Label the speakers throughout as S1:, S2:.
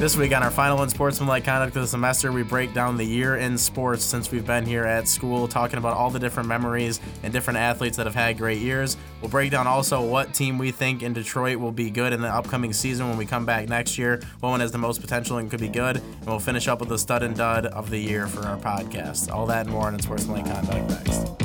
S1: This week on our final unsportsmanlike conduct of the semester, we break down the year in sports since we've been here at school, talking about all the different memories and different athletes that have had great years. We'll break down also what team we think in Detroit will be good in the upcoming season when we come back next year, what one has the most potential and could be good, and we'll finish up with the stud and dud of the year for our podcast. All that and more on unsportsmanlike conduct next.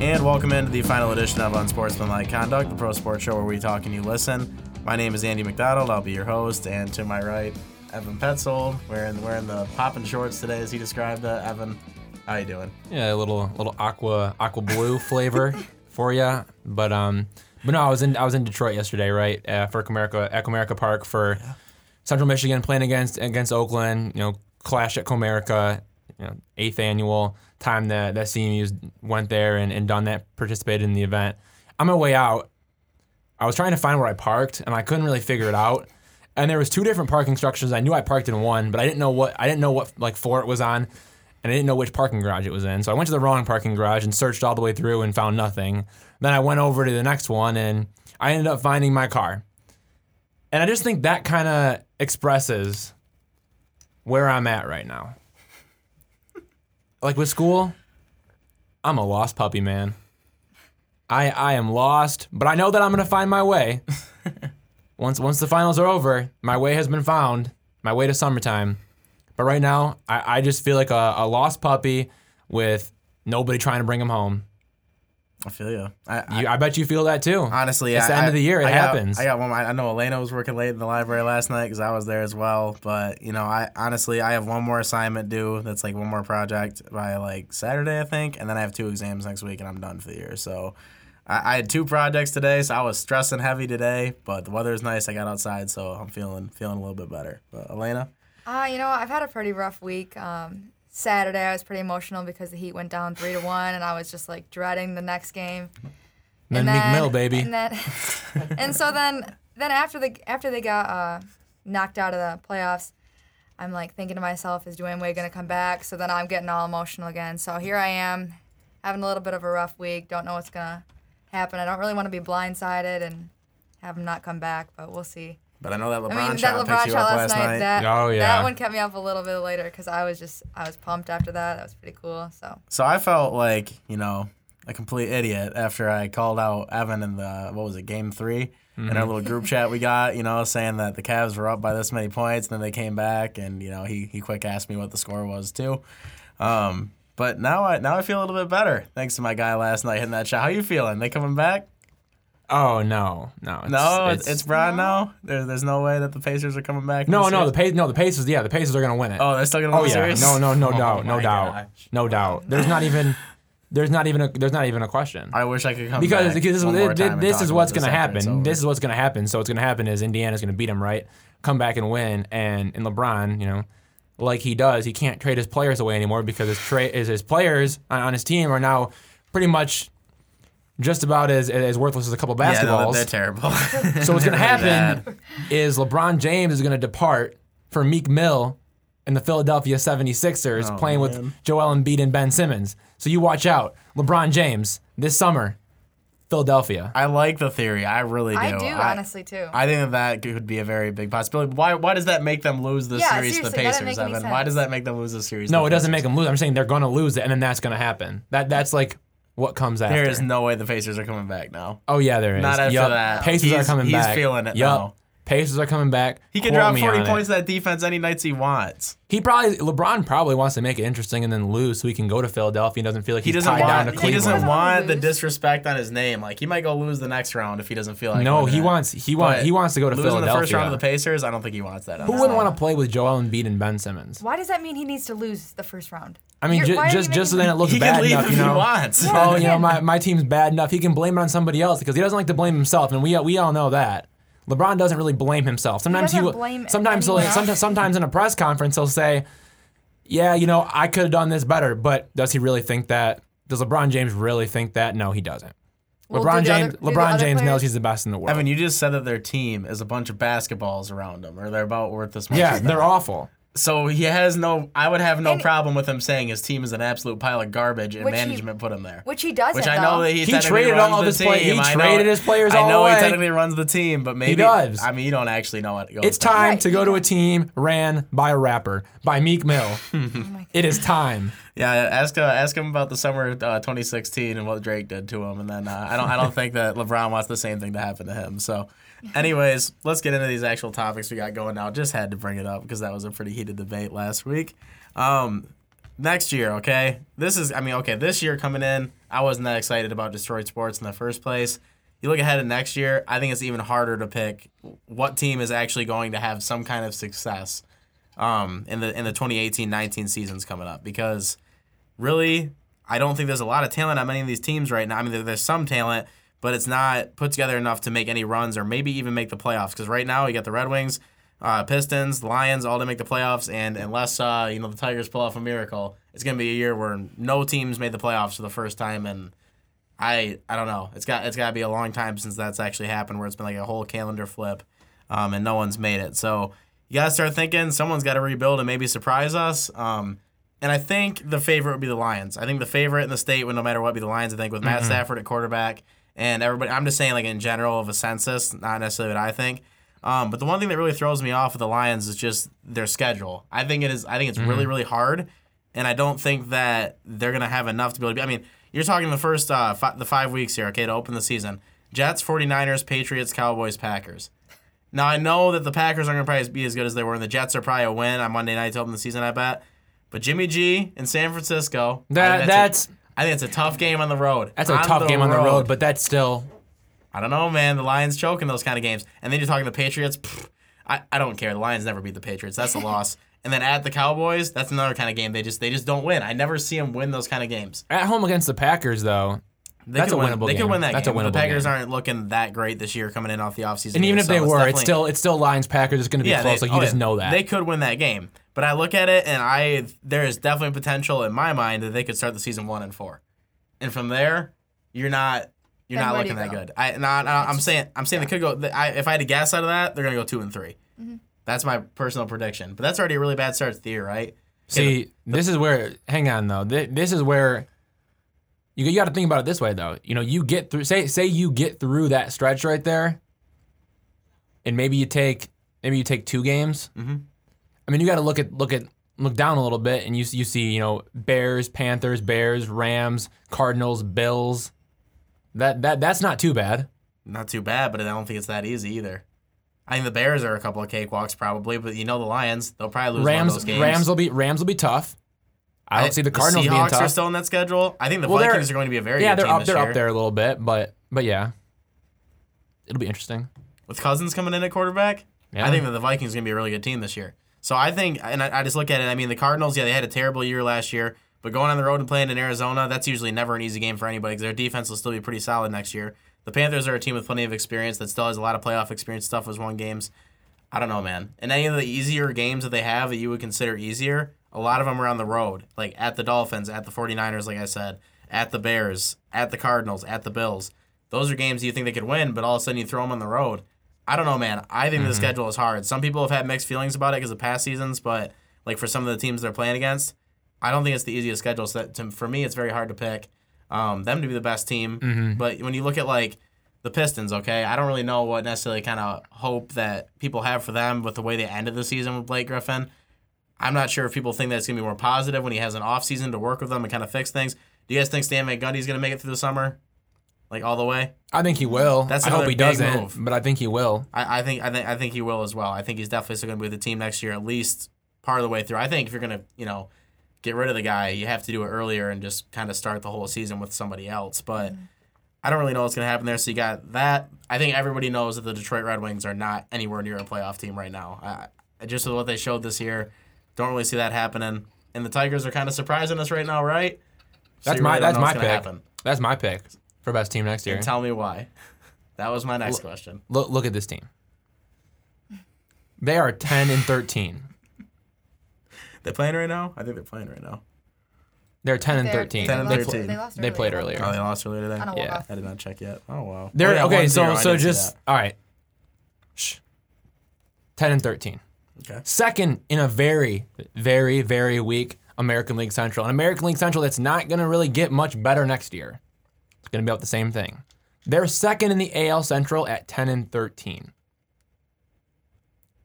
S1: And welcome into the final edition of Unsportsmanlike Conduct, the pro sports show where we talk and you listen. My name is Andy McDonald. I'll be your host, and to my right, Evan Petzold, wearing wearing the popping shorts today, as he described it. Evan, how you doing?
S2: Yeah, a little little aqua aqua blue flavor for you. But um, but no, I was in I was in Detroit yesterday, right, uh, for Comerica at Comerica Park for Central Michigan playing against against Oakland. You know, clash at Comerica, you know, eighth annual time that that CMU's went there and, and done that, participated in the event. On my way out, I was trying to find where I parked and I couldn't really figure it out. And there was two different parking structures. I knew I parked in one, but I didn't know what I didn't know what like floor it was on, and I didn't know which parking garage it was in. So I went to the wrong parking garage and searched all the way through and found nothing. Then I went over to the next one and I ended up finding my car. And I just think that kind of expresses where I'm at right now. Like with school, I'm a lost puppy, man. I I am lost, but I know that I'm gonna find my way. once once the finals are over, my way has been found. My way to summertime. But right now, I, I just feel like a, a lost puppy with nobody trying to bring him home.
S1: I feel you. I, I,
S2: You, I bet you feel that too.
S1: honestly,
S2: it's
S1: I,
S2: the end
S1: I-
S2: of the year. It
S1: I got-
S2: happens.
S1: I got one. I know Elena was working late in the library last night because I was there as well. But you know, I honestly I have one more assignment due. That's like one more project by like Saturday, I think, and then I have two exams next week, and I'm done for the year. So. I I had two projects today, so I was stressing heavy today. But the weather is nice. I got outside, so I'm feeling feeling a little bit better. But Elena,
S3: Uh, you know, I've had a pretty rough week. Um, Saturday, I was pretty emotional because the Heat went down three to one, and I was just like dreading the next game.
S2: then Meek Mill, baby.
S3: And then, and so then, then after the after they got uh, knocked out of the playoffs, I'm like thinking to myself, is Dwyane Wade gonna come back? So then I'm getting all emotional again. So here I am, having a little bit of a rough week. Don't know what's gonna happen. I don't really want to be blindsided and have him not come back, but we'll see.
S1: But I know that LeBron
S3: I mean,
S1: shot
S3: that
S1: picked
S3: LeBron
S1: you
S3: shot
S1: up
S3: last
S1: last
S3: night,
S1: night.
S3: that
S2: Oh, yeah.
S3: that one kept me up a little bit later because I was just I was pumped after that. That was pretty cool. So
S1: So I felt like, you know, a complete idiot after I called out Evan in the what was it, game 3 in our little group chat we got, you know, saying that the Cavs were up by this many points, and then they came back, and you know, he he quick asked me what the score was too. Um, but now I now I feel a little bit better thanks to my guy last night hitting that shot. How you feeling? They coming back?
S2: Oh no, no, it's,
S1: No, it's, it's Brian now. There's there's no way that the Pacers are coming back.
S2: no, no. The
S1: series?
S2: pa- no, the Pacers. Yeah, the Pacers are gonna win it.
S1: Oh, they're still gonna oh, win
S2: Oh
S1: the
S2: yeah,
S1: series.
S2: no, no, no
S1: Oh
S2: doubt, no
S1: my
S2: doubt,
S1: gosh.
S2: no doubt. There's not even, there's not even a, there's not even a question.
S1: I wish I could come
S2: because
S1: back
S2: because this,
S1: one more
S2: this,
S1: time and
S2: this is what's gonna
S1: after
S2: happen. This is what's gonna happen. So what's gonna happen is Indiana's gonna beat them, right? Come back and win, and and LeBron, you know, like he does, he can't trade his players away anymore because his tra- is his players on, on his team are now pretty much just about as as worthless as a couple basketballs.
S1: yeah, no,
S2: basketballs.
S1: they're terrible.
S2: So what's going to happen
S1: bad.
S2: is LeBron James is going to depart for Meek Mill in the Philadelphia 76ers
S1: Oh,
S2: playing with. Joel Embiid and Ben Simmons. So you watch out. LeBron James this summer, Philadelphia.
S1: I like the theory. I really do.
S3: I do honestly too.
S1: I think that that could be a very big possibility. Why? Why does that make them lose the
S3: Yeah,
S1: series to the
S3: seriously, that doesn't
S1: Pacers, Evan? Why does that make them lose the series?
S2: No,
S1: the
S2: it doesn't make them lose. I'm saying they're going to lose it, and then that's going to happen. That That's like what comes after.
S1: There is no way the Pacers are coming back now.
S2: oh, yeah, there is.
S1: Not after
S2: Yup.
S1: that.
S2: Pacers are coming
S1: he's
S2: back.
S1: He's feeling it
S2: Yup.
S1: now.
S2: Pacers are coming back.
S1: He can
S2: Quote
S1: drop 40
S2: on it.
S1: points to that defense any nights he wants.
S2: He probably LeBron probably wants to make it interesting and then lose so he can go to Philadelphia and doesn't feel like
S1: He doesn't
S2: tied down
S1: want.
S2: to
S1: He
S2: Cleveland.
S1: doesn't
S3: Doesn't
S1: want the disrespect on his name. Like he might go lose the next round if he doesn't feel like.
S2: No, he wants he
S1: wants
S2: he wants to go to Philadelphia.
S1: losing
S2: Philadelphia.
S1: the first round of the Pacers. I don't think he wants that.
S2: Who wouldn't want to play with Joel Embiid and Ben Simmons?
S3: Why does that mean he needs to lose the first round?
S2: I mean,
S3: You're-
S2: ju-
S3: why are you
S2: just just so
S3: making-
S2: then it looks
S1: He
S2: bad
S1: can leave
S2: enough,
S1: if
S2: you
S1: he
S2: know.
S1: wants.
S2: Oh, you know, my, my team's bad enough. He can blame it on somebody else because he doesn't like to blame himself, and we we all know that. LeBron doesn't really blame himself. Sometimes he,
S3: doesn't
S2: will.
S3: blame
S2: sometimes he'll,
S3: anyone else.
S2: sometimes sometimes in a press conference he'll say, "Yeah, you know, I could have done this better." But does he really think that? Does LeBron James really think that? No, he doesn't.
S3: Well,
S2: LeBron
S3: do the
S2: James
S3: other- do the
S2: LeBron
S3: other
S2: James knows
S3: players-
S2: he's the best in the world.
S1: Evan, you just said that their team is a bunch of basketballs around them, or they're about worth this much.
S2: yeah, they're awful.
S1: So he has no. I would have no
S3: And-
S1: problem with him saying his team is an absolute pile of garbage and
S3: Which he-
S1: management put him there.
S3: Which he doesn't.
S1: Which I know
S3: though.
S1: that he,
S2: He
S1: technically
S2: traded
S1: runs
S2: all of
S1: the
S2: his play- he
S1: team. I know-
S2: traded his players
S1: I
S2: all
S1: know he
S2: away.
S1: technically runs the team, but maybe he
S2: does.
S1: I mean, you don't actually know what goes.
S2: It's
S1: down.
S2: time
S3: Right,
S2: to go to a team ran by a rapper, by Meek Mill. it is time.
S1: Yeah, ask uh, ask him about the summer uh, 2016 and what Drake did to him, and then uh, I don't I don't think that LeBron wants the same thing to happen to him. So, anyways, let's get into these actual topics we got going now. Just had to bring it up because that was a pretty heated debate last week. Um, next year, okay, this is I mean, okay, this year coming in, I wasn't that excited about Detroit sports in the first place. You look ahead to next year, I think it's even harder to pick what team is actually going to have some kind of success um, in the in the 2018-19 seasons coming up because really, I don't think there's a lot of talent on many of these teams right now. I mean, there- there's some talent, but it's not put together enough to make any runs or maybe even make the playoffs. Because right now, you got the Red Wings, uh, Pistons, Lions, all to make the playoffs, and unless uh, you know the Tigers pull off a miracle, it's gonna be a year where no teams made the playoffs for the first time and. I, I don't know. It's got it's got to be a long time since that's actually happened, where it's been like a whole calendar flip, um, and no one's made it. So you gotta start thinking someone's got to rebuild and maybe surprise us. Um, and I think the favorite would be the Lions. I think the favorite in the state would no matter what be the Lions. I think with Matt Stafford at quarterback and everybody. I'm just saying like in general of a census, not necessarily what I think. Um, but the one thing that really throws me off with the Lions is just their schedule. I think it is. I think it's really really hard, and I don't think that they're gonna have enough to be able to. Be, I mean, you're talking the first uh, fi- the five weeks here, okay, to open the season. Jets, 49ers, Patriots, Cowboys, Packers. Now I know that the Packers aren't gonna probably be as good as they were, and the Jets are probably a win on Monday night to open the season. I bet. But Jimmy G in San Francisco. I
S2: That
S1: think
S2: that's
S1: a, I think it's a tough game on the road.
S2: that's a
S1: On
S2: tough game on the road, but that's still
S1: I don't know, man. The Lions choke in those kind of games. And then you're talking to the Patriots. I, I don't care. The Lions never beat the Patriots. That's a loss. And then at the Cowboys, that's another kind of game. They just they just don't win. I never see them win those kind of games.
S2: at home against the Packers though.
S1: They
S2: That's a
S1: win,
S2: winnable
S1: They
S2: game.
S1: could win that
S2: That's a
S1: game. but the Packers
S2: game.
S1: aren't looking that great this year coming in off the offseason.
S2: And even if
S1: so
S2: they were,
S1: definitely-
S2: it's still it's still Lions Packers. It's going to be
S1: yeah,
S2: close.
S1: they-
S2: like you
S1: oh,
S2: just
S1: yeah.
S2: know that.
S1: They could win that game. But I look at it and I there is definitely potential in my mind that they could start the season one and four. And from there, you're not you're
S3: Then
S1: not looking that
S3: go?
S1: good. I not, I'm saying I'm saying they could go. I, if I had to guess out of that, they're gonna go two and 3
S3: Mm-hmm.
S1: That's my personal prediction. But that's already a really bad start to the year, right?
S2: See, this is where. Hang on though. Th- This is where. You, you got to think about it this way though. You know, you get through. Say say you get through that stretch right there, and maybe you take maybe you take two games. Mm-hmm. I mean, you got to look at look at look down a little bit, and you you see you know Bears, Panthers, Bears, Rams, Cardinals, Bills. That that that's not too bad.
S1: Not too bad, but I don't think it's that easy either. I think the Bears are a couple of cakewalks probably, but you know the Lions, they'll probably lose one of
S2: Rams
S1: those games.
S2: Rams will be Rams will be tough. I don't see the Cardinals
S1: Seahawks
S2: being
S1: are still in that schedule. I think the
S2: Well,
S1: Vikings are going to be a very
S2: yeah,
S1: good
S2: they're
S1: team
S2: up they're
S1: year.
S2: up there a little bit, but but yeah, it'll be interesting.
S1: with Cousins coming in at quarterback,
S2: Yeah.
S1: I think that the Vikings are going to be a really good team this year. So I think, and I, I just look at it. I mean, the Cardinals, yeah, they had a terrible year last year, but going on the road and playing in Arizona, that's usually never an easy game for anybody because their defense will still be pretty solid next year. The Panthers are a team with plenty of experience that still has a lot of playoff experience. Stuff was won games. I don't know, man. And any of the easier games that they have that you would consider easier, a lot of them are on the road, like at the Dolphins, at the 49ers, like I said, at the Bears, at the Cardinals, at the Bills. Those are games you think they could win, but all of a sudden you throw them on the road. I don't know, man. I think the schedule is hard. Some people have had mixed feelings about it because of past seasons, but like for some of the teams they're playing against, I don't think it's the easiest schedule. So to, for me, it's very hard to pick um, them to be the best team. But when you look at like the Pistons, okay, I don't really know what necessarily kind of hope that people have for them with the way they ended the season with Blake Griffin. I'm not sure if people think that it's going to be more positive when he has an off season to work with them and kind of fix things. Do you guys think Stan Van Gundy's going to make it through the summer, like all the way?
S2: I think he will.
S1: That's
S2: I hope he
S1: big
S2: doesn't,
S1: move.
S2: but I think he will.
S1: I, I think I think I think he will as well. I think he's definitely still going to be with the team next year, at least part of the way through. I think if you're going to, you know, get rid of the guy, you have to do it earlier and just kind of start the whole season with somebody else. But mm-hmm. I don't really know what's going to happen there. So you got that. I think everybody knows that the Detroit Red Wings are not anywhere near a playoff team right now. I, just with what they showed this year, don't really see that happening. And the Tigers are kind of surprising us right now, right?
S2: That's
S1: you
S2: my
S1: really
S2: that's my pick.
S1: happen.
S2: That's my pick for best team next year.
S1: And tell me why. That was my next question.
S2: Look look at this team. They are ten and thirteen.
S1: they're playing right now? I think they're playing right now.
S2: They're ten and
S3: They're-
S2: thirteen.
S1: 10 and
S3: they
S1: 13.
S3: lost- They, lost
S2: They played
S3: earlier.
S2: earlier.
S1: Oh, they lost earlier today.
S3: I
S2: Yeah.
S1: I did not check yet. Oh wow.
S2: They're
S1: Oh, yeah,
S2: okay. So so just all right. Shh. Ten and thirteen.
S1: Okay.
S2: Second in a very, very, very weak American League Central. An American League Central that's not going to really get much better next year. Going to be about the same thing. They're second in the AL Central at 10 and 13.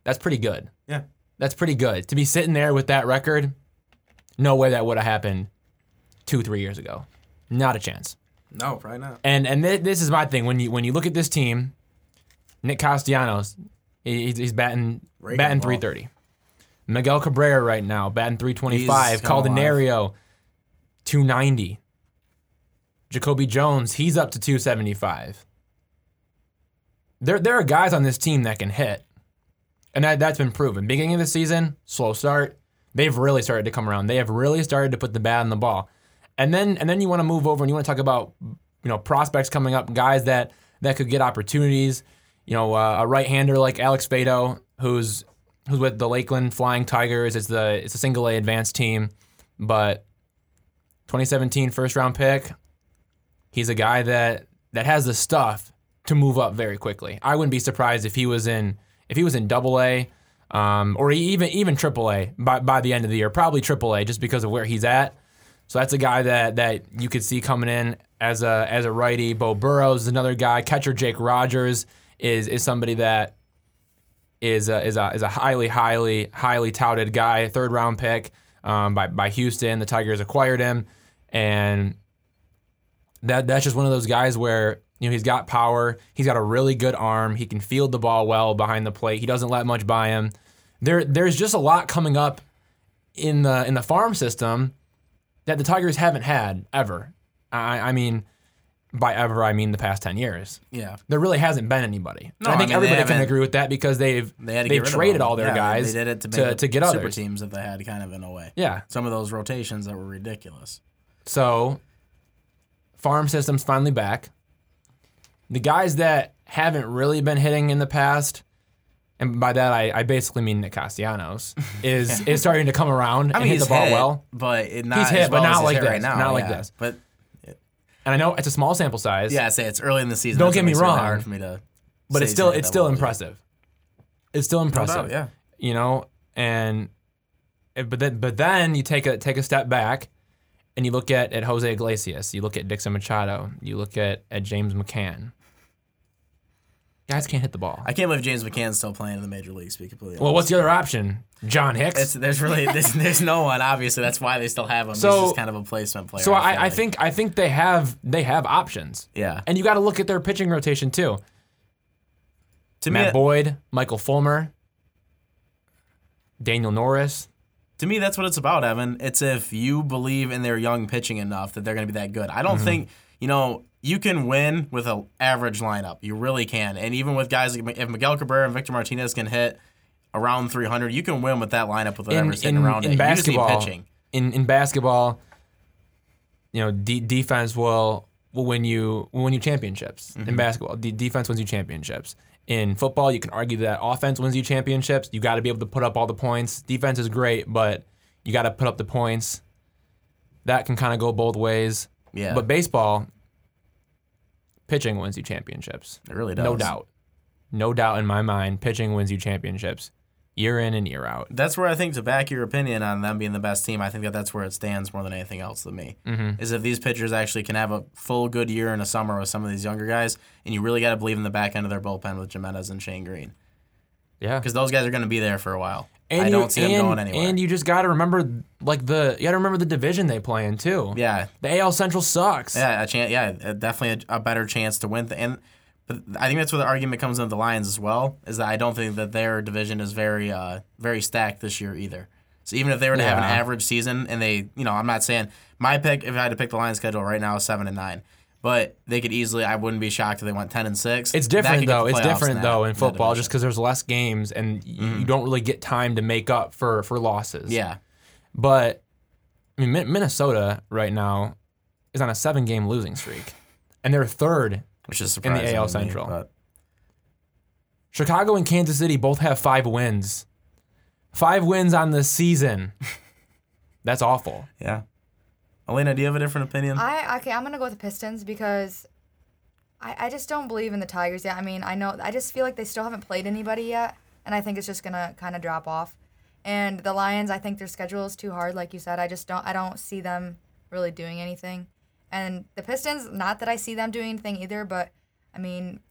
S2: That's pretty good.
S1: Yeah.
S2: That's pretty good. To be sitting there with that record, no way that would have happened two, three years ago. Not a chance.
S1: No, probably not.
S2: And and th- this is my thing. When you when you look at this team, Nick Castellanos, he- he's, he's batting batting 330. Miguel Cabrera right now batting 325.
S1: He's come
S2: Candelario 290. Jacoby Jones, he's up to 275. There there are guys on this team that can hit. And that, that's been proven. Beginning of the season, slow start. They've really started to come around. They have really started to put the bat on the ball. And then and then you want to move over and you want to talk about you know prospects coming up, guys that that could get opportunities. You know, uh, a right-hander like Alex Faedo, who's who's with the Lakeland Flying Tigers. It's the it's a single A advanced team, but 2017 first round pick. He's a guy that that has the stuff to move up very quickly. I wouldn't be surprised if he was in if he was in Double A, um, or even even Triple A by by the end of the year. Probably Triple A just because of where he's at. So that's a guy that that you could see coming in as a as a righty. Beau Burrows is another guy. Catcher Jake Rogers is is somebody that is a, is a is a highly highly highly touted guy. Third round pick um, by by Houston. The Tigers acquired him, and that that's just one of those guys where you know he's got power. He's got a really good arm. He can field the ball well behind the plate. He doesn't let much by him. There there's just a lot coming up in the in the farm system that the Tigers haven't had ever. I, I mean, by ever I mean the past ten years.
S1: Yeah.
S2: There really hasn't been anybody.
S1: No,
S2: I think
S1: I mean,
S2: everybody can agree with that because they've
S1: They had
S2: they've traded all their
S1: Yeah,
S2: guys
S1: They did it to,
S2: to, to get
S1: super
S2: others.
S1: teams that they had, kind of in a way.
S2: Yeah.
S1: Some of those rotations that were ridiculous.
S2: So, farm system's finally back. The guys that haven't really been hitting in the past, and by that I, I basically mean Nick Castellanos, is is starting to come around
S1: I
S2: and hit the ball
S1: hit,
S2: well.
S1: but not
S2: He's hit, but
S1: well
S2: not like
S1: hit right
S2: this,
S1: now.
S2: not like this.
S1: But
S2: And I know it's a small sample size.
S1: yeah, I say it's early in the season.
S2: Don't get me
S1: really
S2: wrong,
S1: hard for me to.
S2: but it's still it's still
S1: yeah.
S2: impressive. It's still
S1: No
S2: impressive.
S1: doubt, yeah.
S2: you know, and but then but then you take a take a step back and you look at at Jose Iglesias, you look at Dixon Machado, you look at at James McCann. Guys can't hit the ball.
S1: I can't believe James McCann's still playing in the major leagues. To be completely
S2: well,
S1: honest.
S2: what's the other option? John Hicks.
S1: It's, there's really there's, there's no one. Obviously, that's why they still have him.
S2: So-
S1: He's just kind of a placement player.
S2: so I, I
S1: like.
S2: think I think they have they have options.
S1: yeah.
S2: And you got to look at their pitching rotation too.
S1: To me,
S2: Matt Boyd, Michael Fulmer, Daniel Norris.
S1: To me, that's what it's about, Evan. It's if you believe in their young pitching enough that they're going to be that good. I
S2: Mm-hmm.
S1: don't think you know you can win with an average lineup. You really can, and even with guys like if Miguel Cabrera and Victor Martinez can hit around 300, you can win with that lineup with
S2: in,
S1: whatever's sitting
S2: in,
S1: around
S2: in
S1: it. You just need
S2: basketball,
S1: pitching.
S2: in in basketball, you know, de- defense will will win you will win you championships.
S1: Mm-hmm.
S2: In basketball, de- defense wins you championships. In football, you can argue that offense wins you championships. You got to be able to put up all the points. Defense is great, but you got to put up the points. That can kind of go both ways.
S1: Yeah.
S2: But baseball, pitching wins you championships.
S1: It really does.
S2: No doubt. No doubt in my mind, pitching wins you championships year in and year out.
S1: That's where I think to back your opinion on them being the best team, I think that that's where it stands more than anything else to me. Mm-hmm. Is if these pitchers actually can have a full good year in the summer with some of these younger guys, and you really got to believe in the back end of their bullpen with Jimenez and Shane Greene,
S2: Yeah.
S1: because those guys are going to be there for a while.
S2: And
S1: I
S2: you-
S1: don't see them
S2: and,
S1: going anywhere.
S2: And you just got to remember, like the you got to remember the division they play in too.
S1: yeah,
S2: The AL Central sucks.
S1: yeah, a chance. Yeah, definitely a, a better chance to win. Th- and but I think that's where the argument comes in with the Lions as well. Is that I don't think that their division is very uh, very stacked this year either. So even if they were to have an average season and they, you know, I'm not saying my pick if I had to pick the Lions schedule right now is seven and nine, but they could easily. I wouldn't be shocked if they went ten and six.
S2: It's different though. It's different
S1: that-
S2: though in football, just because there's less games and y- you don't really get time to make up for for losses.
S1: Yeah,
S2: But I mean, Minnesota right now is on a seven game losing streak, and they're third.
S1: Which is
S2: the
S1: surprising
S2: AL
S1: to me,
S2: Central.
S1: but-
S2: Chicago and Kansas City both have five wins. Five wins on the season. That's awful.
S1: yeah. Elena, do you have a different opinion?
S3: I okay, I'm gonna go with the Pistons because I, I just don't believe in the Tigers yet. I mean, I know I just feel like they still haven't played anybody yet. and I think it's just gonna kind of drop off. And the Lions, I think their schedule is too hard, like you said. I just don't I don't see them really doing anything. And the Pistons, not that I see them doing anything either, but I mean,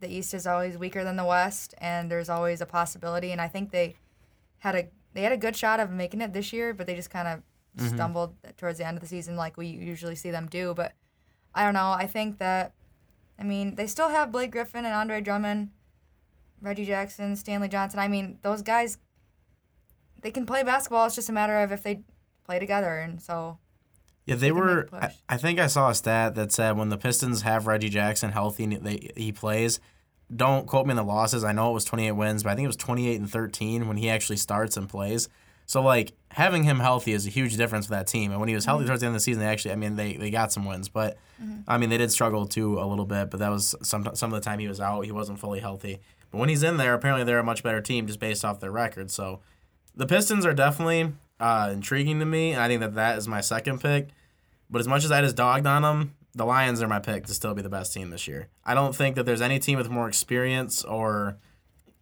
S3: the East is always weaker than the West, and there's always a possibility. And I think they had a they had a good shot of making it this year, but they just kind of
S1: Mm-hmm.
S3: stumbled towards the end of the season, like we usually see them do. But I don't know. I think that I mean they still have Blake Griffin and Andre Drummond, Reggie Jackson, Stanley Johnson. I mean those guys, they can play basketball. It's just a matter of if they play together, and so
S1: Yeah, they were. I, I think I saw a stat that said when the Pistons have Reggie Jackson healthy and they, he plays, don't quote me on the losses. I know it was 28 wins, but I think it was 28 and 13 when he actually starts and plays. So like having him healthy is a huge difference for that team. And when he was
S3: Mm-hmm.
S1: healthy towards the end of the season, they actually, I mean, they, they got some wins, but I mean, they did struggle too a little bit. But that was some some of the time he was out, he wasn't fully healthy. But when he's in there, apparently they're a much better team just based off their record. So the Pistons are definitely uh, intriguing to me, and I think that that is my second pick. But as much as I just dogged on them, the Lions are my pick to still be the best team this year. I don't think that there's any team with more experience or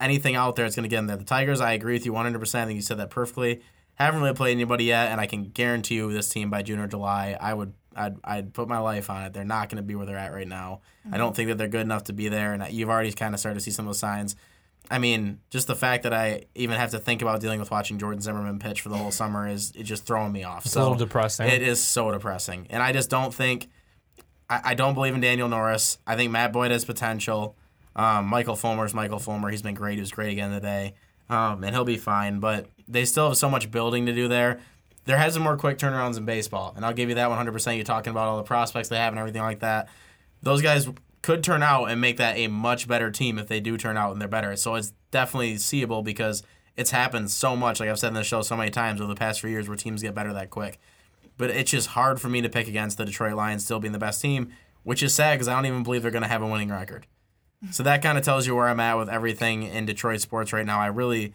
S1: anything out there that's going to get in there. The Tigers, I agree with you 100%. I think you said that perfectly. Haven't really played anybody yet, and I can guarantee you this team by June or July, I would I'd, I'd put my life on it. They're not going to be where they're at right now. I don't mm-hmm. think that they're good enough to be there, and you've already kind of started to see some of those signs. I mean, just the fact that I even have to think about dealing with watching Jordan Zimmermann pitch for the whole summer is it just throwing me off.
S2: It's
S1: so
S2: a little depressing.
S1: It is so depressing, and I just don't think. I, I don't believe in Daniel Norris. I think Matt Boyd has potential. Um, Michael is Michael Fulmer. He's been great. He was great again today, um, and he'll be fine. But they still have so much building to do there. There has been more quick turnarounds in baseball, and I'll give you that 100%. You're talking about all the prospects they have and everything like that. Those guys could turn out and make that a much better team if they do turn out and they're better. So it's definitely seeable because it's happened so much, like I've said in the show so many times over the past few years, where teams get better that quick. But it's just hard for me to pick against the Detroit Lions still being the best team, which is sad because I don't even believe they're going to have a winning record. So that kind of tells you where I'm at with everything in Detroit sports right now. I really,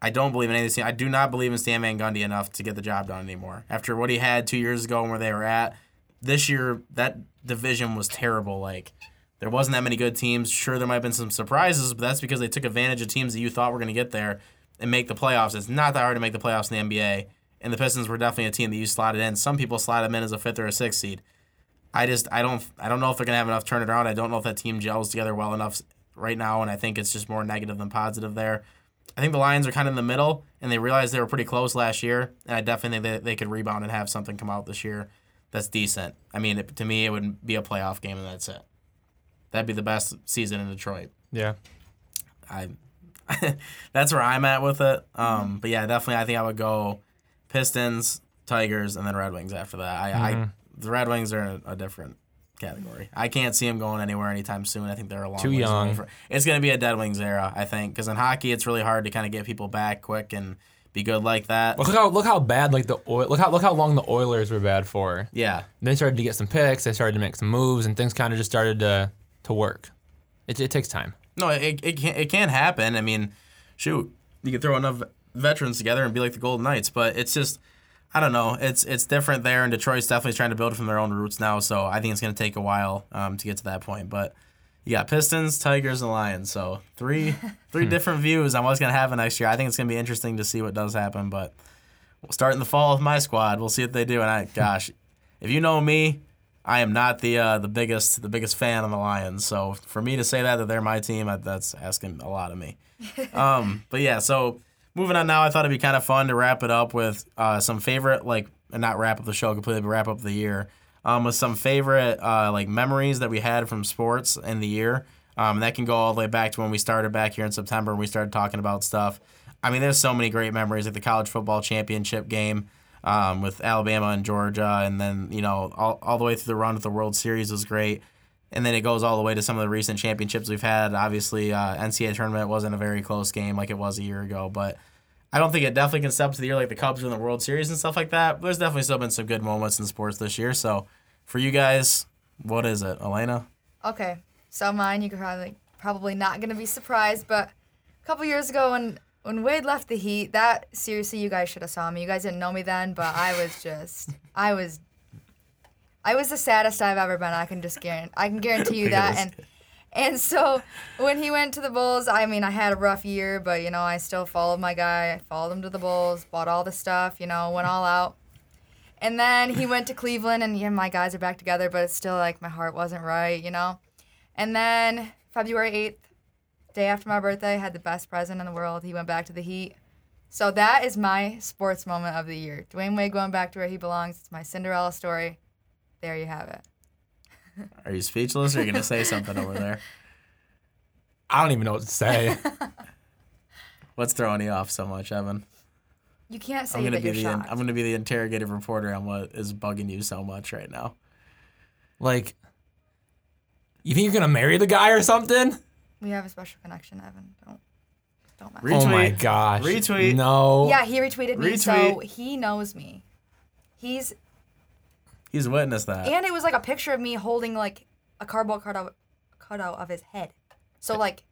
S1: I don't believe in any of this team. I do not believe in Stan Van Gundy enough to get the job done anymore. After what he had two years ago and where they were at, this year that division was terrible. Like there wasn't that many good teams. Sure, there might have been some surprises, but that's because they took advantage of teams that you thought were going to get there and make the playoffs. It's not that hard to make the playoffs in the NBA, and the Pistons were definitely a team that you slotted in. Some people slot them in as a fifth or a sixth seed. I just I don't I don't know if they're gonna have enough turn it around. I don't know if that team gels together well enough right now, and I think it's just more negative than positive there. I think the Lions are kind of in the middle, and they realized they were pretty close last year, and I definitely think that they could rebound and have something come out this year that's decent. I mean, it, to me, it would be a playoff game, and that's it. That'd be the best season in Detroit.
S2: yeah.
S1: I that's where I'm at with it. Um, but yeah, definitely, I think I would go Pistons, Tigers, and then Red Wings after that. I, I the Red Wings are a, a different category. I can't see them going anywhere anytime soon. I think they're a long
S2: Too young.
S1: from- It's going to be a Dead Wings era, I think, because in hockey it's really hard to kind of get people back quick and be good like that.
S2: Look how look how bad like the oil look how look how long the Oilers were bad for.
S1: Yeah,
S2: They started to get some picks. They started to make some moves, and things kind of just started to to work. It, it takes time.
S1: no, it, it can it can happen. I mean, shoot, you can throw enough veterans together and be like the Golden Knights, but it's just. I don't know. It's it's different there, and Detroit's definitely trying to build it from their own roots now. So I think it's going to take a while um, to get to that point. But you got Pistons, Tigers, and Lions. So three three different views on what's going to happen next year. I think it's going to be interesting to see what does happen. But we'll start in the fall with my squad. We'll see what they do. And I, gosh, if you know me, I am not the uh, the biggest the biggest fan of the Lions. So for me to say that that they're my team, I- that's asking a lot of me. Um, but yeah, so moving on now, I thought it'd be kind of fun to wrap it up with uh, some favorite like and not wrap up the show completely, but wrap up the year um, with some favorite uh, like memories that we had from sports in the year. Um, that can go all the way back to when we started back here in September and we started talking about stuff. I mean, there's so many great memories like the college football championship game um, with Alabama and Georgia, and then you know all, all the way through the run with the World Series was great. And then it goes all the way to some of the recent championships we've had. Obviously, uh, NCAA tournament wasn't a very close game like it was a year ago, but I don't think it definitely can step to the year like the Cubs in the World Series and stuff like that. There's definitely still been some good moments in sports this year. So for you guys, what is it, Elena?
S3: Okay, so mine, you could probably probably not gonna be surprised, but a couple years ago when when Wade left the Heat, that seriously, you guys should have saw me. You guys didn't know me then, but I was just, I was, I was the saddest I've ever been. I can just guarantee, I can guarantee you that, and And so when he went to the Bulls, I mean, I had a rough year, but you know, I still followed my guy. I followed him to the Bulls, bought all the stuff, you know, went all out. And then he went to Cleveland, and yeah, my guys are back together, but it's still like my heart wasn't right, you know. And then February 8th, day after my birthday, had the best present in the world. He went back to the Heat. So that is my sports moment of the year. Dwyane Wade going back to where he belongs. It's my Cinderella story. There you have it.
S1: Are you speechless or are you going to say something over there?
S2: I don't even know what to say.
S1: What's throwing you off so much, Evan?
S3: You can't say
S1: I'm gonna
S3: that
S1: be
S3: you're
S1: the
S3: shocked.
S1: I'm gonna be the interrogative reporter on what is bugging you so much right now.
S2: like, you think you're gonna marry the guy or something?
S3: We have a special connection, Evan. Don't don't mess.
S1: Retweet.
S2: Oh my gosh.
S1: Retweet.
S2: No.
S3: Yeah, he retweeted me, so
S1: Retweet.
S3: he knows me. He's
S1: He's witnessed that.
S3: and it was like a picture of me holding like a cardboard cutout cutout of his head. So like,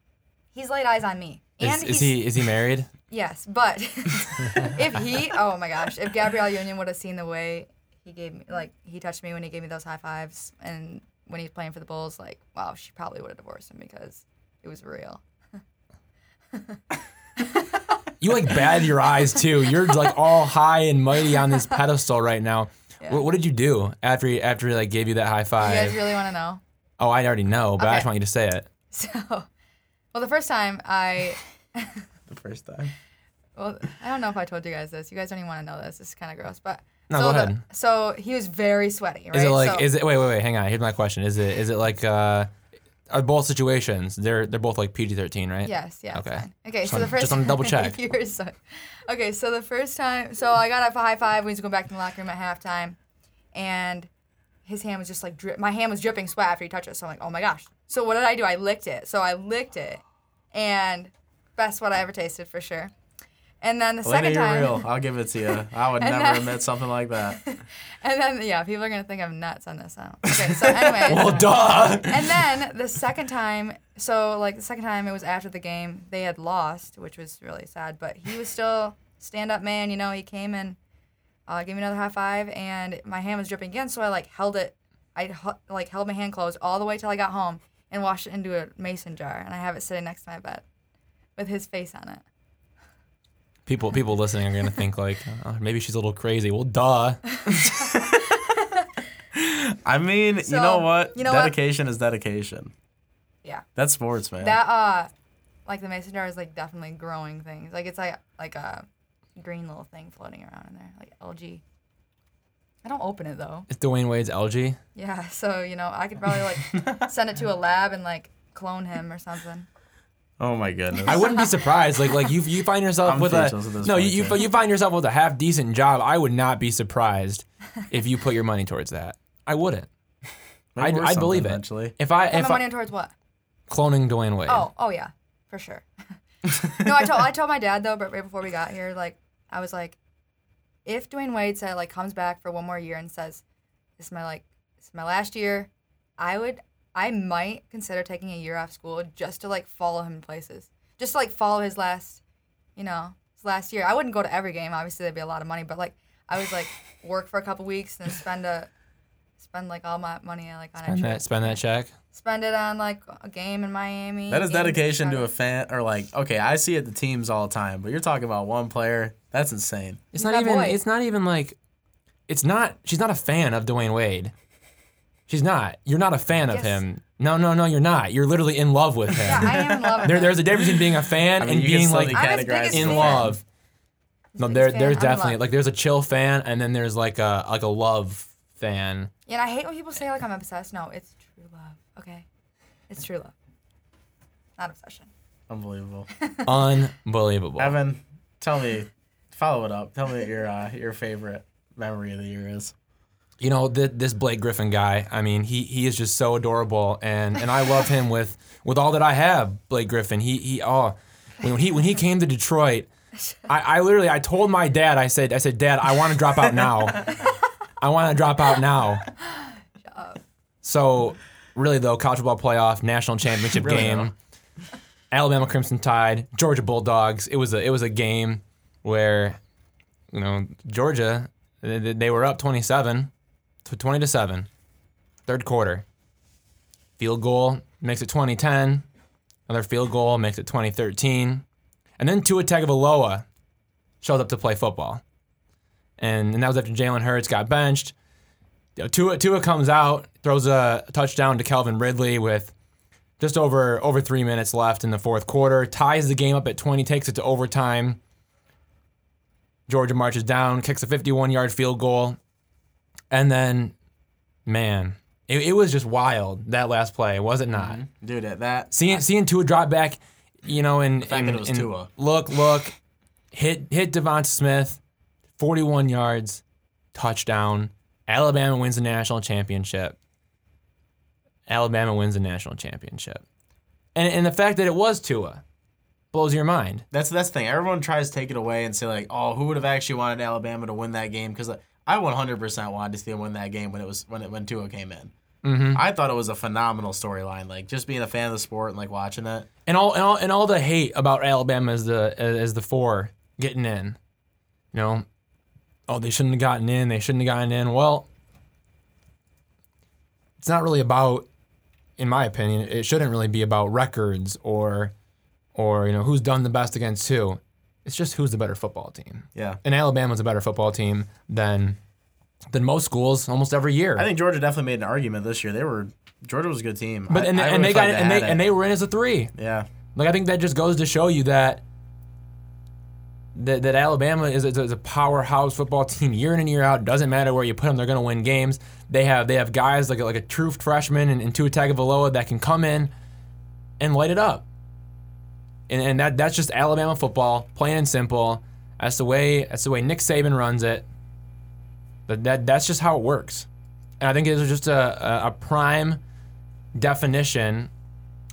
S3: he's laid eyes on me. And
S2: Is,
S3: he's,
S2: is he is he married?
S3: Yes, but if he, oh my gosh, if Gabrielle Union would have seen the way he gave me, like he touched me when he gave me those high fives, and when he's playing for the Bulls, like wow, she probably would have divorced him because it was real.
S2: You like batted your eyes too. You're like all high and mighty on this pedestal right now. What, what did you do after he, after he like gave you that high five?
S3: You guys really want to know?
S2: oh, I already know, but I just want you to say it.
S3: So, well, the first time I,
S1: the first time.
S3: well, I don't know if I told you guys this. You guys don't even want to know this. This is kind of gross, but
S2: No,
S3: so
S2: go
S3: the-
S2: ahead.
S3: so he was very sweaty, right?
S2: Is it like
S3: So-
S2: is it wait wait wait hang on here's my question is it is it like uh are both situations they're they're both like PG thirteen right
S3: Yes, yeah.
S2: Okay.
S3: Okay. Fine. Okay,
S2: Just
S3: so the first
S2: just wanna double check.
S3: So, okay, so the first time, so I got up a high five We was going back to the locker room at halftime, and his hand was just like drip. My hand was dripping sweat after he touched it. So I'm like, oh my gosh. So what did I do? I licked it. So I licked it, and best sweat I ever tasted for sure. And then the
S1: Lena,
S3: second time,
S1: real. I'll give it to you. I would never
S3: then-
S1: admit something like that.
S3: and then yeah, people are gonna think I'm nuts on this. Okay, so anyway.
S2: well duh
S3: and then the second time, so like the second time it was after the game, they had lost, which was really sad. But he was still stand up man. You know, he came and uh, gave me another high five, and my hand was dripping again. So I like held it, I like held my hand closed all the way till I got home and washed it into a mason jar, and I have it sitting next to my bed with his face on it.
S2: People people listening are gonna think like oh, maybe she's a little crazy well duh
S1: I mean, you know what?
S3: you know what?
S1: dedication is dedication.
S3: Yeah.
S1: That's sports, man.
S3: That uh, like the mason jar is like definitely growing things. Like it's like like a green little thing floating around in there, like algae. I don't open it though.
S2: it's Dwyane Wade's LG
S3: Yeah, so you know, I could probably like send it to a lab and like clone him or something.
S1: Oh my goodness.
S2: I wouldn't be surprised like like you you find yourself
S1: I'm
S2: with a
S1: at this
S2: no
S1: point,
S2: you, you
S1: too.
S2: you find yourself with a half decent job I would not be surprised if you put your money towards that I wouldn't I'd, I'd
S1: something
S2: believe it
S1: eventually.
S2: if I
S3: Put
S2: if
S3: my
S2: I,
S3: money towards what?
S2: cloning Dwyane Wade
S3: Oh, oh yeah, for sure. no, I told I told my dad though, but right before we got here, like I was like, if Dwyane Wade said like comes back for one more year and says, "This is my like this is my last year," I would I might consider taking a year off school just to like follow him places, just to like follow his last, you know, his last year. I wouldn't go to every game. Obviously, there'd be a lot of money, but like I was like work for a couple weeks and then spend a spend like all my money like on a
S2: spend
S3: trip.
S2: that spend that check
S3: Spend it on like a game in Miami.
S1: That is dedication to a fan, or like, okay, I see it the teams all the time, but you're talking about one player. That's insane.
S2: It's
S3: He's
S2: not even.
S3: boy.
S2: It's not even like. It's not. She's not a fan of Dwyane Wade. She's not. You're not a fan of
S3: Yes.
S2: him. No, no, no. You're not. You're literally in love with him.
S3: Yeah, I am in love with
S2: there,
S3: him.
S2: there's a difference between being a fan
S1: I mean,
S2: and
S1: you can
S2: being
S1: slowly
S2: like
S3: I'm his
S1: categorize
S3: biggest
S2: in
S3: fan.
S2: love. No,
S3: biggest
S2: there,
S3: fan.
S2: there's
S3: I'm in
S2: definitely
S3: love.
S2: like there's a chill fan and then there's like a like a love fan.
S3: Yeah, And I hate when people say like I'm obsessed. No, it's true love. Okay, it's true love, not obsession.
S1: Unbelievable.
S2: Unbelievable.
S1: Evan, tell me, follow it up. Tell me what your uh, your favorite memory of the year is.
S2: You know th- this Blake Griffin guy. I mean, he he is just so adorable, and and I love him with with all that I have. Blake Griffin. He he oh when he when he came to Detroit, I, I literally I told my dad I said I said Dad I want to drop out now. I want to drop out now. So really though, college football playoff, national championship
S1: Really,
S2: game, Alabama Crimson Tide, Georgia Bulldogs. It was a it was a game where you know Georgia they, they were up 27 to 20 to 7 third quarter field goal makes it 2010. Another field goal makes it 2013. And then Tua Tagovailoa shows up to play football. And, and that was after Jalen Hurts got benched. You know, Tua, Tua comes out, throws a touchdown to Calvin Ridley with just over over three minutes left in the fourth quarter. Ties the game up at 20, takes it to overtime. Georgia marches down, kicks a 51 yard field goal. And then, man, it, it was just wild that last play, was it not? Mm-hmm.
S1: Dude, at that
S2: Seeing seeing Tua drop back, you know, and,
S1: fact
S2: and,
S1: that it was
S2: and
S1: Tua.
S2: look, look, hit hit Devonta Smith, 41 yards, touchdown. Alabama wins the national championship. Alabama wins the national championship. And and the fact that it was Tua blows your mind.
S1: That's that's the thing. Everyone tries to take it away and say like, oh, who would have actually wanted Alabama to win that game? Because I 100% wanted to see them win that game when it was when it when Tua came in.
S2: Mm-hmm.
S1: I thought it was a phenomenal storyline. Like just being a fan of the sport and like watching it.
S2: And all and all and all the hate about Alabama as the as the four getting in. You know, oh they shouldn't have gotten in. They shouldn't have gotten in. Well, it's not really about, in my opinion, it shouldn't really be about records or, or you know who's done the best against who. It's just who's the better football team.
S1: Yeah.
S2: And Alabama's a better football team than than most schools almost every year.
S1: I think Georgia definitely made an argument this year. They were Georgia was a good team.
S2: but
S1: I-
S2: and,
S1: I
S2: and they got
S1: thought
S2: and they
S1: had
S2: and they were in as a three.
S1: yeah.
S2: Like I think that just goes to show you that that, that Alabama is, is a powerhouse football team year in and year out. Doesn't matter where you put them, they're going to win games. They have they have guys like a, like a true freshman and, and Tua Tagovailoa that can come in and light it up. And, and that that's just Alabama football, plain and simple. That's the way that's the way Nick Saban runs it. That, that that's just how it works. And I think it was just a, a, a prime definition,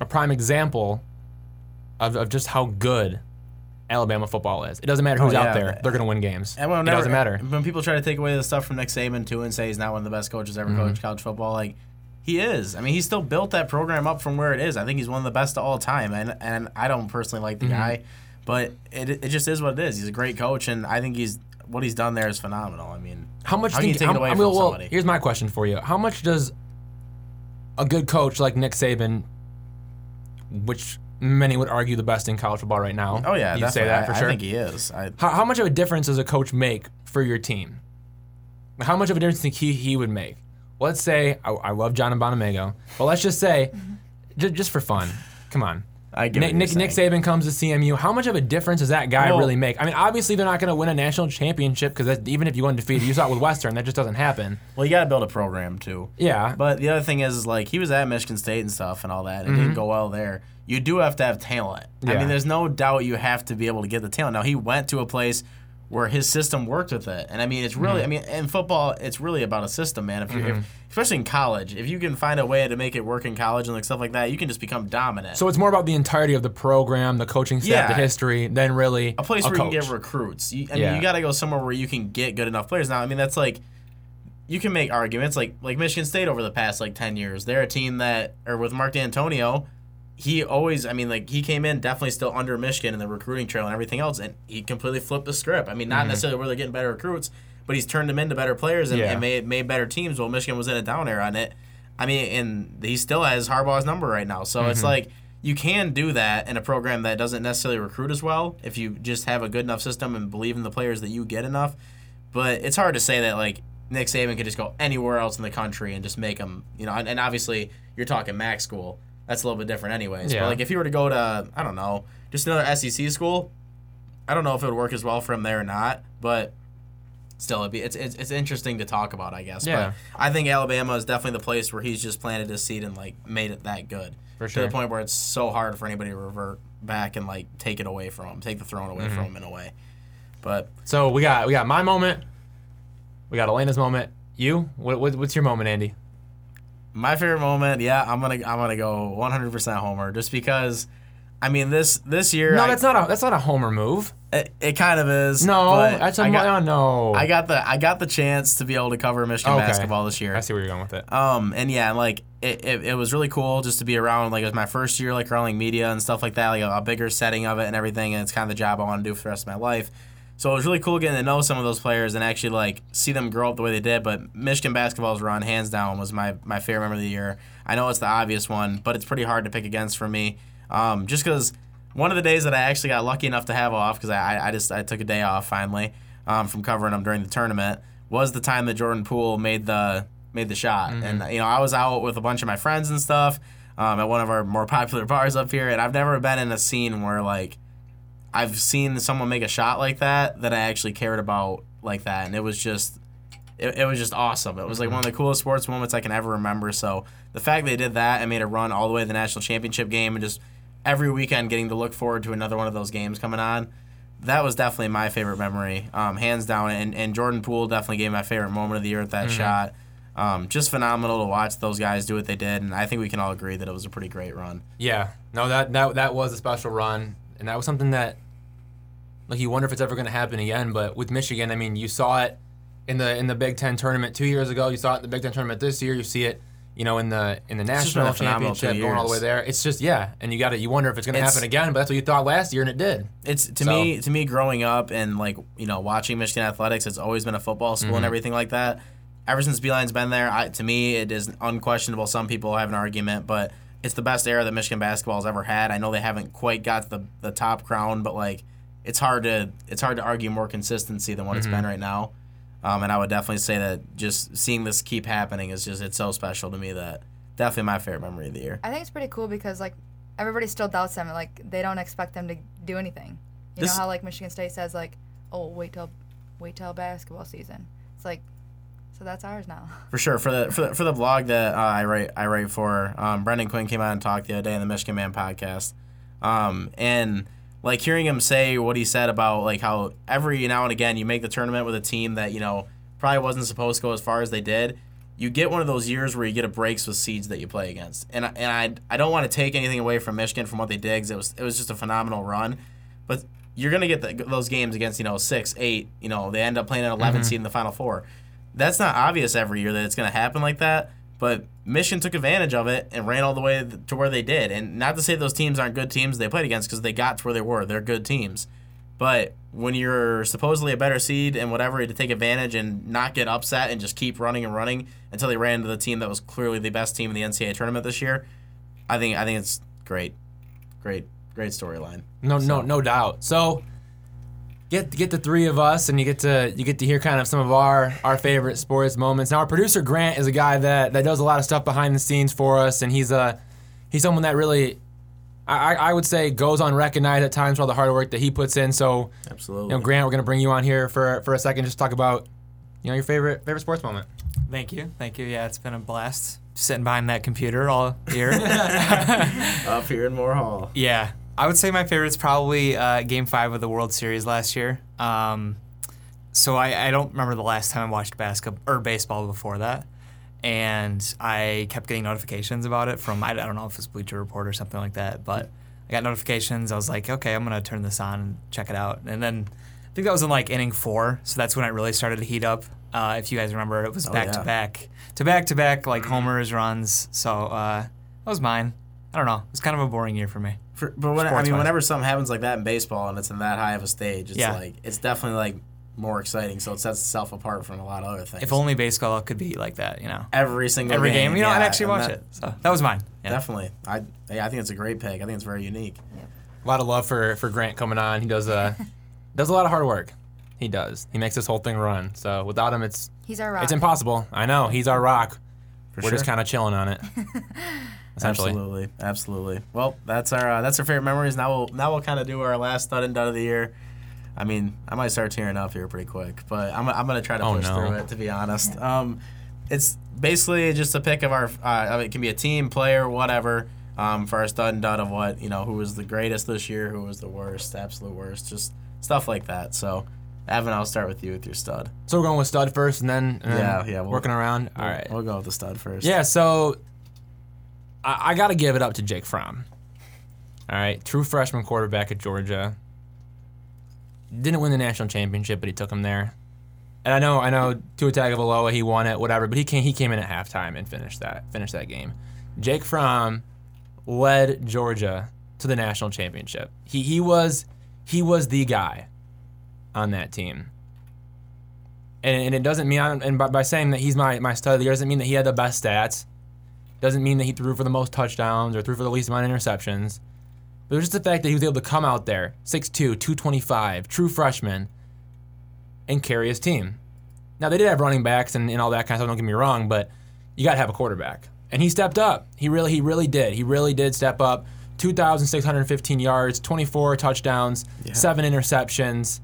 S2: a prime example of, of just how good Alabama football is. It doesn't matter who's
S1: Oh,
S2: out there; they're going to win games.
S1: And
S2: it doesn't matter.
S1: When people try to take away the stuff from Nick Saban too and say he's not one of the best coaches ever
S2: Mm-hmm.
S1: coached college football, like he is. I mean, he still built that program up from where it is. I think he's one of the best of all time. And and I don't personally like the
S2: Mm-hmm.
S1: guy, but it it just is what it is. He's a great coach, and I think he's what he's done there is phenomenal. I mean,
S2: How much
S1: How can
S2: you
S1: take
S2: how-
S1: it away
S2: I
S1: from
S2: well,
S1: somebody?
S2: Here's my question for you: How much does a good coach like Nick Saban, which many would argue the best in college football right now,
S1: oh yeah,
S2: you say that for
S1: I,
S2: sure.
S1: I think he is. I,
S2: How, how much of a difference does a coach make for your team? How much of a difference do you think he, he would make? Let's say, I, I love John and Bonamego, but let's just say, just, just for fun, come on.
S1: I get
S2: Nick,
S1: what
S2: Nick, Nick. Saban comes to CMU. How much of a difference does that guy
S1: Well-
S2: really make? I mean, obviously they're not going to win a national championship because even if you go undefeated, you saw it with Western, that just doesn't happen.
S1: Well, you got to build a program too.
S2: Yeah,
S1: But the other thing is, is like he was at Michigan State and stuff and all that, and it didn't go well there. You do have to have talent. I
S2: Mm-hmm. Yeah.
S1: mean, there's no doubt you have to be able to get the talent. Now he went to a place where his system worked with it, and I mean, it's really, I
S2: Mm-hmm.
S1: mean, in football, it's really about a system, man. If you, if, especially in college, if you can find a way to make it work in college and like stuff like that, you can just become dominant.
S2: so it's more about the entirety of the program, the coaching staff, the history, than really
S1: a place where
S2: coach.
S1: you can get recruits. You, I mean, you got to go somewhere where you can get good enough players. Now, I mean, that's like you can make arguments like like Michigan State over the past like ten years. They're a team that, or with Mark Dantonio, he always, I mean, like he came in definitely still under Michigan in the recruiting trail and everything else, and he completely flipped the script. I mean, not mm-hmm. necessarily where they're getting better recruits, but he's turned them into better players and,
S2: Yeah.
S1: and made made better teams. While Michigan was in a down era on it. I mean, and he still has Harbaugh's number right now. So it's mm-hmm. like you can do that in a program that doesn't necessarily recruit as well if you just have a good enough system and believe in the players that you get enough. But it's hard to say that like Nick Saban could just go anywhere else in the country and just make them, you know. And, and obviously you're talking MAC school. That's a little bit different, anyways.
S2: Yeah.
S1: But like if he were to go to I don't know, just another SEC school, I don't know if it would work as well for him there or not. But still, it'd be it's it's, it's interesting to talk about, I guess.
S2: Yeah.
S1: But I think Alabama is definitely the place where he's just planted his seed and like made it that good
S2: For
S1: to the point where it's so hard for anybody to revert back and like take it away from him, take the throne
S2: Mm-hmm.
S1: away from him in a way. But
S2: So we got we got my moment, we got Elena's moment. You, what, what what's your moment, Andy?
S1: My favorite moment, yeah, I'm gonna I'm gonna go 100% Homer, just because. I mean this this year.
S2: No,
S1: I-
S2: that's not a that's not a homer move.
S1: It, it kind of is.
S2: No, that's a
S1: I got,
S2: oh, no.
S1: I got the I got the chance to be able to cover Michigan
S2: Okay.
S1: basketball this year.
S2: I see where you're going with it.
S1: Um, and yeah, like it, it, it was really cool just to be around. Like it was my first year, like around like media and stuff like that, like a, a bigger setting of it and everything. And it's kind of the job I want to do for the rest of my life. So it was really cool getting to know some of those players and actually like see them grow up the way they did. But Michigan basketball's run, hands down, was my my favorite member of the year. I know it's the obvious one, but it's pretty hard to pick against for me. Um, just because one of the days that I actually got lucky enough to have off because I, I just I took a day off finally um, from covering them during the tournament was the time that Jordan Poole made the made the shot, and you know I was out with a bunch of my friends and stuff um, at one of our more popular bars up here, and I've never been in a scene where like I've seen someone make a shot like that that I actually cared about like that, and it was just it, it was just awesome. It was like one of the coolest sports moments I can ever remember. So the fact they did that and made a run all the way to the national championship game, and just every weekend getting to look forward to another one of those games coming on. That was definitely my favorite memory, um, hands down. And, and Jordan Poole definitely gave my favorite moment of the year with that shot. Um, just phenomenal to watch those guys do what they did, and I think we can all agree that it was a pretty great run.
S2: Yeah, no, that that that was a special run, and that was something that, like, you wonder if it's ever going to happen again. But with Michigan, I mean, you saw it in the in the Big Ten tournament two years ago. You saw it in the Big Ten tournament this year. You see it, you know, in the in the national
S1: a phenomenal two
S2: championship, going all the way there. It's just yeah, and you got it. You wonder if it's going to happen again, but that's what you thought last year, and it did.
S1: It's to
S2: So-
S1: me to me growing up and like you know watching Michigan athletics. It's always been a football school and mm-hmm. everything like that. Ever since Beilein's been there, I, to me it is unquestionable. Some people have an argument, but it's the best era that Michigan basketball has ever had. I know they haven't quite got the the top crown, but like it's hard to it's hard to argue more consistency than what it's been right now. Um, and I would definitely say that just seeing this keep happening is just it's so special to me that definitely my favorite memory of the year.
S3: I think it's pretty cool because like everybody still doubts them. Like they don't expect them to do anything. You
S1: This-
S3: know how like Michigan State says like, oh wait till wait till basketball season. It's like, so that's ours now.
S1: For sure. For the for the, for the blog that uh, I write I write for, um, Brendan Quinn came out and talked the other day in the Michigan Man podcast, um, and like hearing him say what he said about like how every now and again you make the tournament with a team that you know probably wasn't supposed to go as far as they did. You get one of those years where you get a breaks with seeds that you play against, and I- and I I don't want to take anything away from Michigan from what they did. 'cause it was it was just a phenomenal run, but you're gonna get the, those games against you know six, eight. You know they end up playing an 11 seed in the final four that's not obvious every year that it's going to happen like that. But Michigan took advantage of it and ran all the way to where they did. And not to say those teams aren't good teams they played against because they got to where they were. They're good teams. But when you're supposedly a better seed and whatever, to take advantage and not get upset and just keep running and running until they ran into the team that was clearly the best team in the NCAA tournament this year, I think I think it's great, great, great storyline.
S2: No, no, no doubt. So get get the three of us, and you get to you get to hear kind of some of our our favorite sports moments. Now, our producer Grant is a guy that that does a lot of stuff behind the scenes for us, and he's a he's someone that really. I, I I would say goes unrecognized at times for all the hard work that he puts in. So,
S1: Absolutely.
S2: you know, Grant, we're gonna bring you on here for for a second, just talk about, you know, your favorite favorite sports moment.
S4: Thank you. Thank you. Yeah, it's been a blast sitting behind that computer all year.
S1: Up here in Moore Hall.
S4: yeah. I would say my favorite is probably uh, Game 5 of the World Series last year. Um, so I, I don't remember the last time I watched basketball or baseball before that. And I kept getting notifications about it from, I don't know if it's Bleacher Report or something like that, but I got notifications. I was like, okay, I'm going to turn this on and check it out. And then I think that was in like inning four. So that's when it really started to heat up. Uh, if you guys remember, it was
S1: Oh,
S4: back
S1: yeah.
S4: to back, to back to back, like homers, runs. So uh, that was mine. I don't know. It was kind of a boring year for me.
S1: For, but when, I mean,
S4: Sports-wise.
S1: whenever something happens like that in baseball and it's in that high of a stage, it's
S4: Yeah.
S1: like it's definitely like more exciting. So it sets itself apart from a lot of other things.
S4: If only baseball could be like that, you know.
S1: every single
S4: Every game, you know, I'd actually
S1: and
S4: watch
S1: that-
S4: it. So that was mine. Yeah.
S1: Definitely, I yeah, I think it's a great pick. I think it's very unique.
S2: A lot of love for for Grant coming on. He does uh, a does a lot of hard work. He does. He makes this whole thing run. So without him, it's
S3: He's our rock.
S2: it's impossible. I know. He's our rock.
S1: For
S2: We're just kind of chilling on it. Essentially.
S1: Absolutely, absolutely. Well, that's our uh, that's our favorite memories. Now we'll now we'll kind of do our last stud and dud of the year. I mean, I might start tearing up here pretty quick, but I'm, I'm gonna try to
S2: Oh,
S1: push
S2: no.
S1: through it. To be honest, um, it's basically just a pick of our. Uh, it can be a team, player, whatever. Um, for our stud and dud of what you know, who was the greatest this year, who was the worst, absolute worst, just stuff like that. So, Evan, I'll start with you with your stud.
S2: So we're going with stud first, and then, and
S1: Yeah, yeah, we'll-
S2: working around. All right.
S1: we'll go with the stud first.
S2: Yeah. So I, I got to give it up to Jake Fromm. All right, true freshman quarterback at Georgia. Didn't win the national championship, but he took him there. And I know, I know, Tua Tagovailoa, he won it, whatever. But he came, he came in at halftime and finished that, finished that game. Jake Fromm led Georgia to the national championship. He he was he was the guy. on that team. And, and it doesn't mean, and by, by saying that he's my, my stud year, doesn't mean that he had the best stats. Doesn't mean that he threw for the most touchdowns or threw for the least amount of interceptions. But it was just the fact that he was able to come out there, 6'2, 225, true freshman, and carry his team. Now, they did have running backs and, and all that kind of stuff, don't get me wrong, but you got to have a quarterback. And he stepped up. He really, he really did. He really did step up. 2,615 yards, 24 touchdowns, seven interceptions.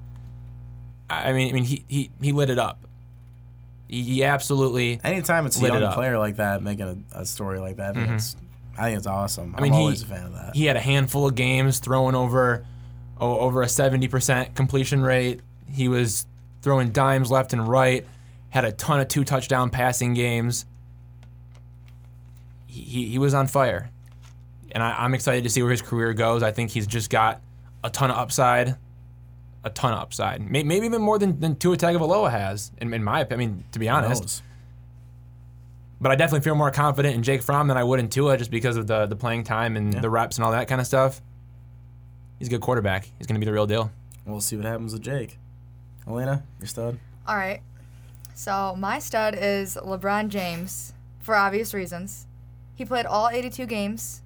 S2: I mean, I mean, he, he, he lit it up. He, he absolutely.
S1: Anytime it's a young player like that making a, a story like that, I think, it's, I think it's awesome. I
S2: mean, he-
S1: always a fan of that.
S2: He had a handful of games throwing over oh, over a 70% completion rate. He was throwing dimes left and right. Had a ton of two touchdown passing games. He, he, he was on fire. And I, I'm excited to see where his career goes. I think he's just got a ton of upside. A ton of upside. Maybe even more than, than Tua Tagovailoa has, in, in my opinion. I mean, to be honest. But I definitely feel more confident in Jake Fromm than I would in Tua just because of the, the playing time and the reps and all that kind of stuff. He's a good quarterback. He's going to be the real deal.
S1: We'll see what happens with Jake. Elena, your stud.
S3: All right. So my stud is LeBron James for obvious reasons. He played all 82 games.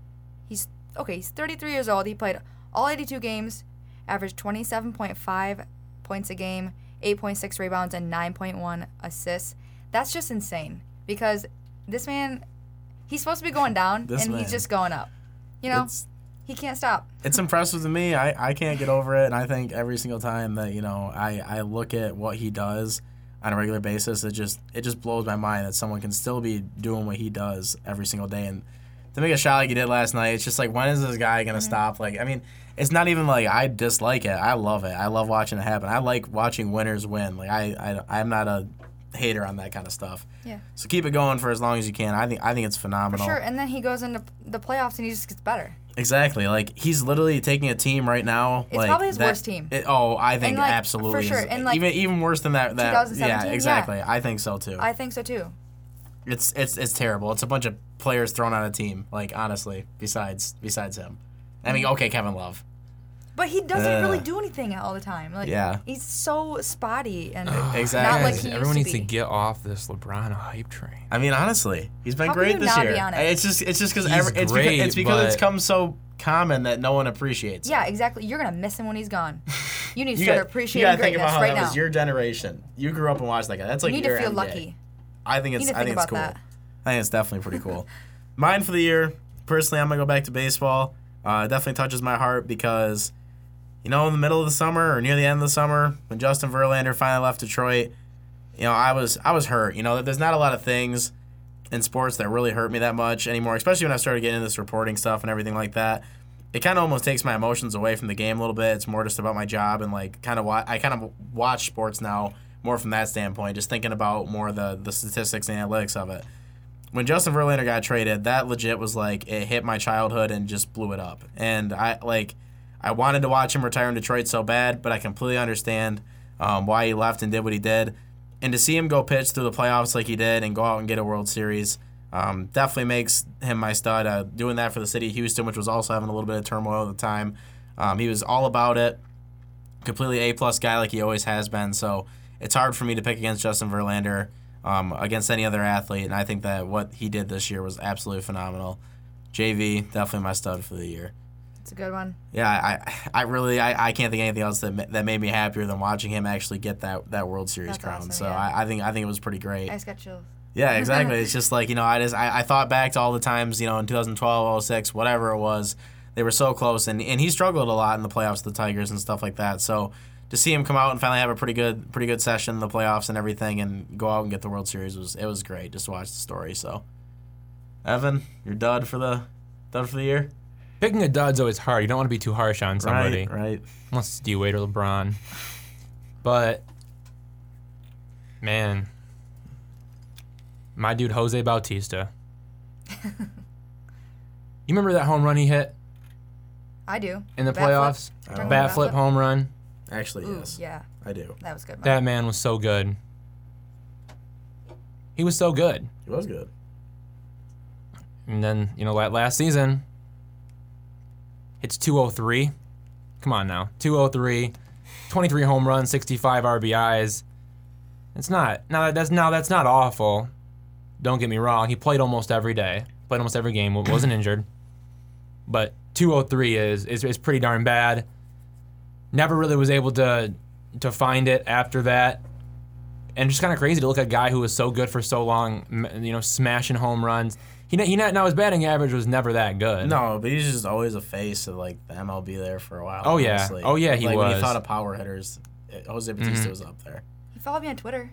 S3: He's okay. He's 33 years old. He played all 82 games, averaged 27.5 points a game, 8.6 rebounds, and 9.1 assists. That's just insane because this man, he's supposed to be going down, and
S1: man.
S3: he's just going up. You know,
S1: It's
S3: he can't stop.
S1: it's impressive to me. I, I can't get over it, and I think every single time that you know I, I look at what he does on a regular basis, it just it just blows my mind that someone can still be doing what he does every single day. And to make a shot like he did last night, it's just like when is this guy gonna mm-hmm. stop? Like I mean, it's not even like I dislike it. I love it. I love watching it happen. I like watching winners win. Like I, I I'm not a hater on that kind of stuff.
S3: Yeah.
S1: So keep it going for as long as you can. I think I think it's
S3: For
S1: phenomenal.
S3: sure. And then he goes into the playoffs and he just gets better.
S1: Exactly. Like he's literally taking a team right now.
S3: It's
S1: like,
S3: probably his
S1: that-
S3: worst team.
S1: it- oh, I think
S3: like, for
S1: absolutely.
S3: sure,
S1: is-
S3: and, like,
S1: even even worse than that. That
S3: 2017,
S1: yeah,
S3: yeah.
S1: exactly. I think so too.
S3: I think so too.
S1: it's it's it's terrible. It's a bunch of players thrown on a team. Like honestly, besides besides him. I mean, mm. okay, Kevin Love.
S3: But he doesn't really do anything all the time. Like
S1: Yeah.
S3: he's so spotty and
S1: Exactly.
S3: not like
S2: Guys,
S3: he
S2: everyone
S3: used
S2: needs
S3: to
S2: to get off this LeBron hype train.
S1: I mean, honestly, he's been
S3: How can
S1: great
S3: you
S1: this
S3: not
S1: year.
S3: be on it?
S1: It's just it's just because
S2: He's
S1: it's
S2: great,
S1: because it's because it's come so common that no one appreciates. it.
S3: Yeah, exactly. You're gonna miss him when he's gone. You need to
S1: You
S3: start
S1: got, you
S3: appreciating
S1: gotta think
S3: greatness
S1: about how
S3: right
S1: that
S3: now.
S1: was your generation. You grew up and watched that guy. That's like
S3: you need
S1: your
S3: to feel
S1: NBA.
S3: lucky.
S1: I think
S3: You
S1: it's
S3: need to
S1: I
S3: think
S1: think it's cool.
S3: that.
S1: I think it's definitely pretty cool. Mine for the year, personally, I'm gonna go back to baseball. Uh, it definitely touches my heart because, you know, in the middle of the summer or near the end of the summer, when Justin Verlander finally left Detroit, you know, I was I was hurt. You know, there's not a lot of things in sports that really hurt me that much anymore, especially when I started getting into this reporting stuff and everything like that. It kind of almost takes my emotions away from the game a little bit. It's more just about my job and like kind of wa- I kind of watch sports now more from that standpoint, just thinking about more the the statistics and analytics of it when Justin Verlander got traded, that legit was like it hit my childhood and just blew it up. And I like I wanted to watch him retire in Detroit so bad, but I completely understand um, why he left and did what he did. And to see him go pitch through the playoffs like he did and go out and get a World Series um, definitely makes him my stud. Uh, doing that for the city of Houston, which was also having a little bit of turmoil at the time, um, he was all about it. Completely A plus guy like he always has been. So it's hard for me to pick against Justin Verlander um, against any other athlete, and I think that what he did this year was absolutely phenomenal. JV definitely my stud for the year.
S3: It's a good one.
S1: Yeah, I, I really, I, I can't think of anything else that that made me happier than watching him actually get that, that World Series
S3: That's
S1: crown.
S3: awesome,
S1: so
S3: yeah.
S1: I, I think I think it was pretty great.
S3: I just got chills.
S1: Yeah, exactly. it's just like you know, I just I, I thought back to all the times you know in 2012, 06, whatever it was, they were so close, and and he struggled a lot in the playoffs with the Tigers and stuff like that. So to see him come out and finally have a pretty good pretty good session in the playoffs and everything, and go out and get the World Series was it was great just to watch the story. So, Evan, you're dud for the dud for the year.
S2: Picking a dud's always hard. You don't want to be too harsh on somebody.
S1: Right, right.
S2: Unless it's D Wade or LeBron. But man, my dude Jose Bautista. you remember that home run he hit
S3: I do.
S2: in the
S3: Bat
S2: playoffs?
S3: You're
S2: Bat flip home run.
S1: Actually,
S3: Ooh,
S1: yes,
S3: yeah,
S1: I do.
S3: that was good. man.
S2: That man was so good. He was so good.
S1: He was good.
S2: And then, you know, la- last season, it's 203. Come on now. 203. 23 home runs, 65 RBIs. It's not now that's now that's not awful. Don't get me wrong. He played almost every day, played almost every game, wasn't injured. But 203 is, is is pretty darn bad. Never really was able to to find it after that. And just kind of crazy to look at a guy who was so good for so long, you know, smashing home runs. He, he not, now his batting average was never that good.
S1: No, but he's just always a face of like the MLB there for a while.
S2: Oh, yeah.
S1: honestly.
S2: Oh, yeah, he
S1: like, When you thought of power hitters, Jose Bautista mm-hmm. was up there.
S3: He followed me on Twitter.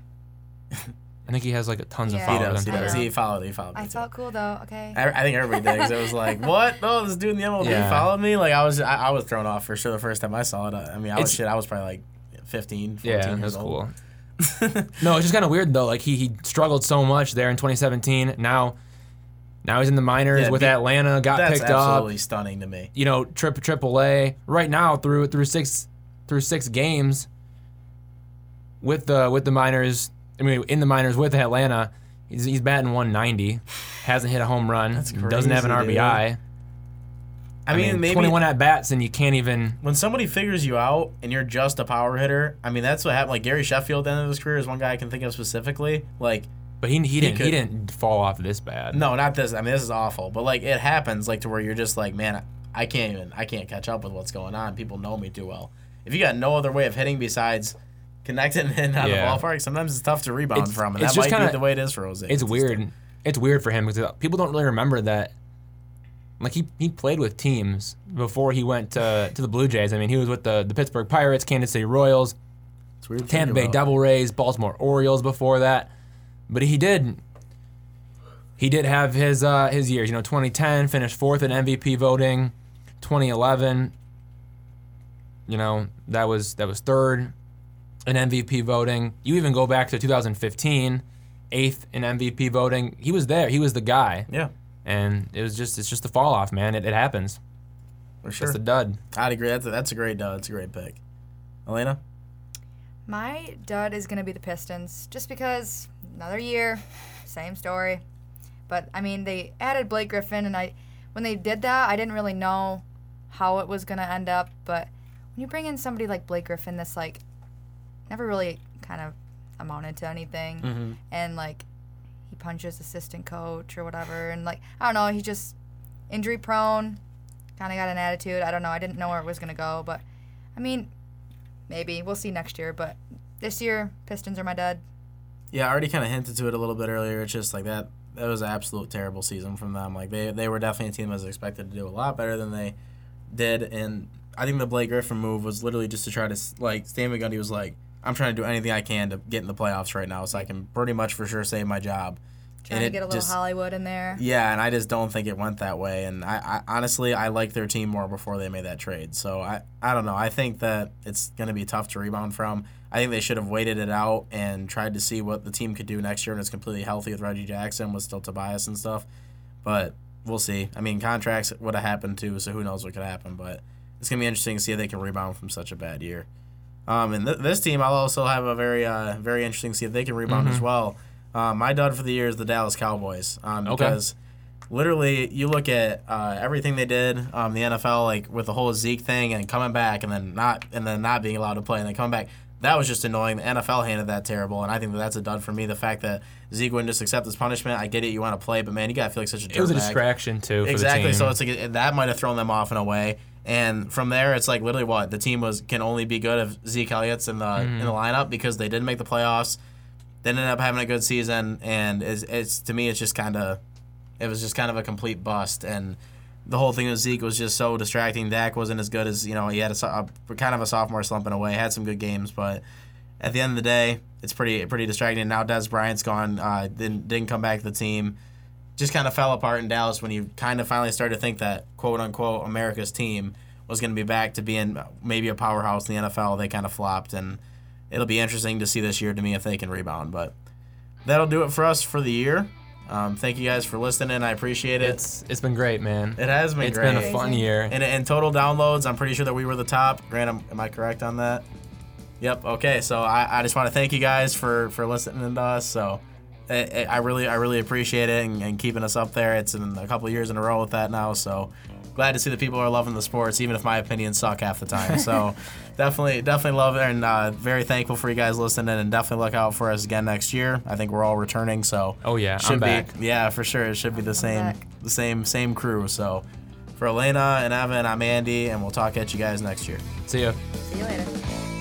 S2: I think he has like tons
S3: Yeah.
S2: of
S1: He
S3: He
S2: followers.
S1: does. He does. He followed. He followed me
S3: I
S1: too.
S3: felt cool though. Okay.
S1: I, I think everybody did 'cause it was like, what? Oh, this dude in the MLB
S2: Yeah.
S1: followed me. Like I was, I, I was thrown off for sure the first time I saw it. I mean, I was
S2: It's-
S1: shit. I was probably like 15, 14
S2: Yeah,
S1: years
S2: that's
S1: old.
S2: cool. no, it's just kind of weird though. Like he, he struggled so much there in 2017. Now, now he's in the minors
S1: Yeah,
S2: with
S1: be-
S2: Atlanta. Got
S1: That's
S2: picked up.
S1: absolutely stunning to me.
S2: You know, trip triple A right now through through six through six games with the with the minors. I mean, in the minors with Atlanta, he's, he's batting 190. Hasn't hit a home run.
S1: That's
S2: Doesn't have an
S1: crazy, dude.
S2: RBI.
S1: I, mean, maybe
S2: 21 at bats and you can't even.
S1: when somebody figures you out and you're just a power hitter, I mean, that's what happened. Like Gary Sheffield, at the end of his career, is one guy I can think of specifically. Like,
S2: But he he didn't he, didn't fall off this bad.
S1: no, not this. I mean, this is awful. But like, it happens, like to where you're just like, man, I can't even, I can't catch up with what's going on. People know me too well. If you got no other way of hitting besides connecting and out
S2: Yeah.
S1: of the ballpark, sometimes it's tough to rebound
S2: It's-
S1: from, and that
S2: just
S1: might
S2: kinda-
S1: be the way it is for Jose.
S2: it's weird. It's weird for him because people don't really remember that. Like he, he played with teams before he went to, to the Blue Jays. I mean, he was with the, the Pittsburgh Pirates, Kansas City Royals,
S1: It's weird
S2: Tampa Bay. Devil Rays, Baltimore Orioles before that. But he did he did have his uh, his years. You know, 2010 finished fourth in MVP voting. 2011, you know, that was that was third in MVP voting. You even go back to 2015, eighth in MVP voting. He was there. He was the guy,
S1: Yeah,
S2: and it was just it's just a fall off, man. It, it happens.
S1: for sure.
S2: It's a dud.
S1: I'd agree. That's a, that's a great dud. It's a great pick. Elena?
S3: My dud is gonna be the Pistons, just because another year, same story. But I mean, they added Blake Griffin, and I, when they did that, I didn't really know how it was gonna end up. But when you bring in somebody like Blake Griffin, that's like never really kind of amounted to anything, mm-hmm. and like he punches assistant coach or whatever, and like I don't know, he just injury prone, kind of got an attitude. I don't know. I didn't know where it was gonna go, but I mean, maybe we'll see next year. But this year, Pistons are my dud.
S1: Yeah, I already kind of hinted to it a little bit earlier. It's just like that. That was an absolute terrible season from them. Like they, they were definitely a team that was expected to do a lot better than they did. And I think the Blake Griffin move was literally just to try to like Stan Van Gundy was like, I'm trying to do anything I can to get in the playoffs right now, so I can pretty much for sure save my job.
S3: Trying
S1: And
S3: to get a little
S1: just-
S3: Hollywood in there.
S1: Yeah, and I just don't think it went that way. And I, I honestly, I like their team more before they made that trade. So I, I don't know. I think that it's going to be tough to rebound from. I think they should have waited it out and tried to see what the team could do next year when it's completely healthy with Reggie Jackson, with still Tobias and stuff. But we'll see. I mean, contracts would have happened too, so who knows what could happen. But it's going to be interesting to see if they can rebound from such a bad year. Um, and th- this team, I'll also have a very, uh, very interesting see if they can rebound as well. Uh, my dud for the year is the Dallas Cowboys um,
S2: Okay.
S1: because literally you look at uh, everything they did um, the NFL like with the whole Zeke thing and coming back and then not and then not being allowed to play and then coming back that was just annoying the NFL handled that terrible and I think that that's a dud for me the fact that Zeke wouldn't just accept his punishment I get it you want to play but man you gotta feel like such a
S2: It was a
S1: dirtbag.
S2: distraction too for
S1: exactly
S2: the team.
S1: so it's like that might have thrown them off in a way and from there it's like literally what the team was can only be good if Zeke Elliott's in the in the lineup because they didn't make the playoffs they ended up having a good season, and it's, it's to me, it's just kind of, it was just kind of a complete bust, and the whole thing with Zeke was just so distracting. Dak wasn't as good as you know he had a, a kind of a sophomore slump in a way, had some good games, but at the end of the day, it's pretty pretty distracting. Now Dez Bryant's gone, uh, didn't didn't come back to the team, just kind of fell apart in Dallas when you kind of finally started to think that quote unquote America's team was going to be back to being maybe a powerhouse in the NFL. They kind of flopped and it'll be interesting to see this year to me if they can rebound. But that'll do it for us for the year. Um, thank you guys for listening. I appreciate it.
S2: it's it's been great, man.
S1: it has been
S2: It's
S1: great.
S2: been a fun year.
S1: and in total downloads, I'm pretty sure that we were the top. Grant, am, am I correct on that? Yep. Okay. So I, I just want to thank you guys for for listening to us. So I, I really I really appreciate it and, and keeping us up there. It's in a couple of years in a row with that now, so glad to see that people are loving the sports, even if my opinions suck half the time. So definitely definitely love it and uh, very thankful for you guys listening and definitely look out for us again next year. I think we're all returning, so
S2: Oh, yeah, I'm
S1: should be
S2: back.
S1: yeah for sure. It should be the same
S3: back.
S1: the same same crew. So for Elena and Evan, I'm Andy, and we'll talk at you guys next year.
S2: See ya.
S3: See you later.